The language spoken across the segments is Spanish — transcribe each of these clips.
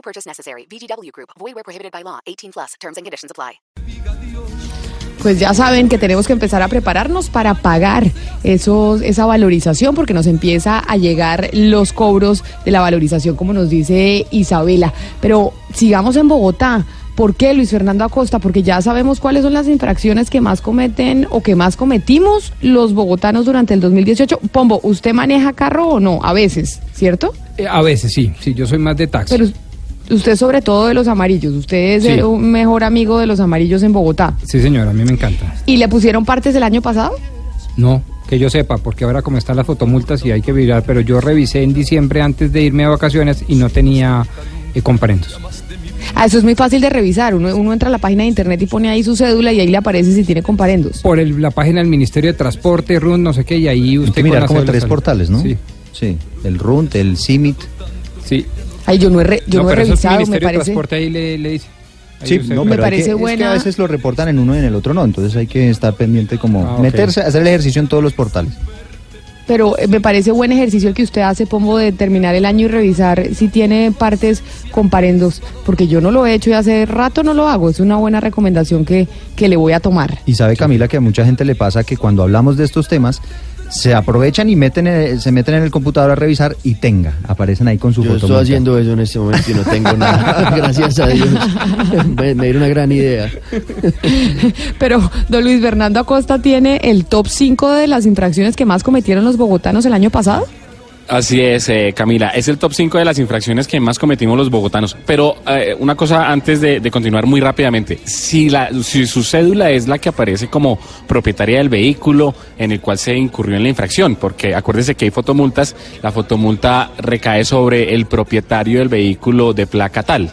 No purchase necessary. VGW Group. Void where prohibited by law. 18 plus. Terms and conditions apply. Pues ya saben que tenemos que empezar a prepararnos para pagar esos, esa valorización porque nos empieza a llegar los cobros de la valorización, como nos dice Isabela. Pero sigamos en Bogotá. ¿Por qué, Luis Fernando Acosta? Porque ya sabemos cuáles son las infracciones que más cometen o que más cometimos los bogotanos durante el 2018. Pombo, ¿usted maneja carro o no? A veces, ¿cierto? Eh, a veces sí, sí, yo soy más de taxi. Pero usted sobre todo de los amarillos. Usted es Sí. el un mejor amigo de los amarillos en Bogotá. Sí, señora, a mí me encanta. ¿Y le pusieron partes el año pasado? No, que yo sepa, porque ahora como están las fotomultas y hay que virar, pero yo revisé en diciembre antes de irme a vacaciones y no tenía eh, comparendos. Ah, eso es muy fácil de revisar. Uno, uno entra a la página de internet y pone ahí su cédula y ahí le aparece si tiene comparendos. Por el- la página del Ministerio de Transporte, RUN, no sé qué, y ahí usted... la como tres sale. portales, ¿no? Sí, Sí, el RUNT, el CIMIT. sí. Ay, yo no he, re- yo no he pero eso es el revisado, me Ministerio de parece. Transporte ahí le, le dice. Ahí Sí, no, Me parece que, es que buena- a veces lo reportan en uno y en el otro no, entonces hay que estar pendiente como Ah, meterse, hacer el ejercicio en todos los portales. Pero eh, me parece buen ejercicio el que usted hace, Pombo, de terminar el año y revisar si tiene partes comparendos, porque yo no lo he hecho y hace rato no lo hago. Es una buena recomendación que, que le voy a tomar. Y sabe Camila que a mucha gente le pasa que cuando hablamos de estos temas se aprovechan y meten en- se meten en el computador a revisar y tenga, aparecen ahí con su Yo foto. estoy haciendo eso en este momento y no tengo nada. Gracias a Dios. Me, me dieron una gran idea. Pero don Luis Fernando Acosta tiene el top 5 de las infracciones que más cometieron los bogotanos el año pasado. Así es, eh, Camila. Es el top 5 de las infracciones que más cometimos los bogotanos. Pero eh, una cosa antes de, de continuar muy rápidamente. Si, la, si su cédula es la que aparece como propietaria del vehículo en el cual se incurrió en la infracción, porque acuérdese que hay fotomultas, la fotomulta recae sobre el propietario del vehículo de placa tal.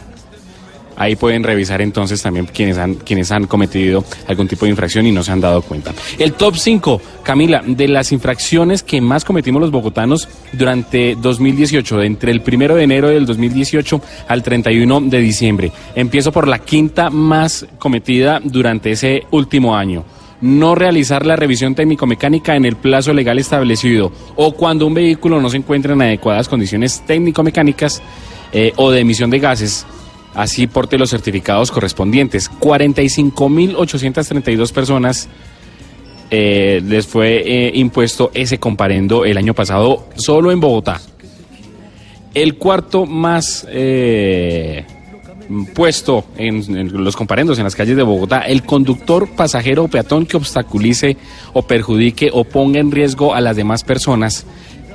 Ahí pueden revisar entonces también quienes han, quienes han cometido algún tipo de infracción y no se han dado cuenta. El top 5, Camila, de las infracciones que más cometimos los bogotanos durante 2018, de entre el primero de enero del 2018 al 31 de diciembre. Empiezo por la quinta más cometida durante ese último año. No realizar la revisión técnico-mecánica en el plazo legal establecido o cuando un vehículo no se encuentra en adecuadas condiciones técnico-mecánicas eh, o de emisión de gases así porte los certificados correspondientes. 45.832 personas eh, les fue eh, impuesto ese comparendo el año pasado solo en Bogotá. El cuarto más eh, puesto en, en los comparendos en las calles de Bogotá, el conductor, pasajero o peatón que obstaculice o perjudique o ponga en riesgo a las demás personas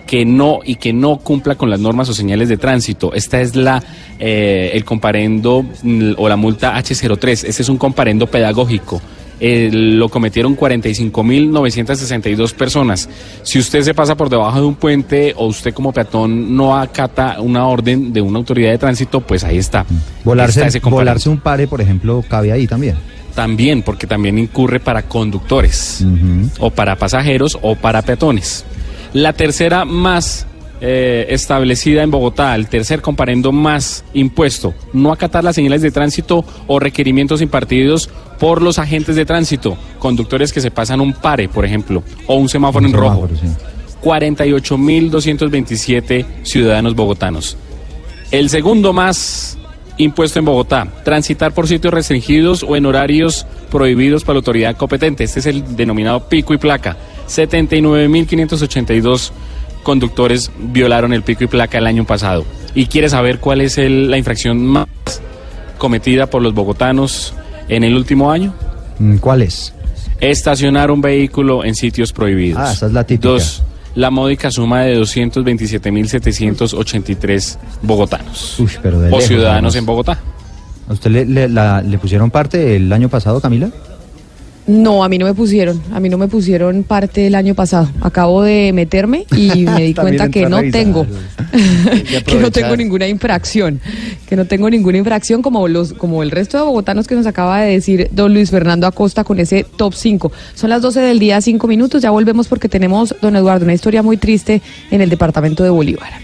que no y que no cumpla con las normas o señales de tránsito. Esta es la eh, el comparendo mm, o la multa H03. Este es un comparendo pedagógico. Eh, lo cometieron 45.962 personas. Si usted se pasa por debajo de un puente o usted como peatón no acata una orden de una autoridad de tránsito, pues ahí está. Volarse, Está volarse un pare, por ejemplo, cabe ahí también. También, porque también incurre para conductores, o para pasajeros, o para peatones. La tercera más eh, establecida en Bogotá, el tercer comparendo más impuesto, no acatar las señales de tránsito o requerimientos impartidos por los agentes de tránsito, conductores que se pasan un pare, por ejemplo, o un semáforo Un en rojo. semáforo, sí. 48.227 ciudadanos bogotanos. El segundo más impuesto en Bogotá, transitar por sitios restringidos o en horarios prohibidos para la autoridad competente. Este es el denominado pico y placa. 79.582 conductores violaron el pico y placa el año pasado. ¿Y quiere saber cuál es el- la infracción más cometida por los bogotanos en el último año? Mm, ¿Cuál es? Estacionar un vehículo en sitios prohibidos. Ah, esa es la típica. Dos, la módica suma de 227.783 bogotanos. Uy, pero de o lejos, ciudadanos en Bogotá. ¿A usted le, le- la- le pusieron parte el año pasado, Camila? No, a mí no me pusieron, a mí no me pusieron parte el año pasado. Acabo de meterme y me di cuenta que no tengo, que no tengo ninguna infracción, que no tengo ninguna infracción como los, como el resto de bogotanos que nos acaba de decir don Luis Fernando Acosta con ese top 5. Son las 12 del día, 5 minutos, ya volvemos porque tenemos, don Eduardo, una historia muy triste en el departamento de Bolívar.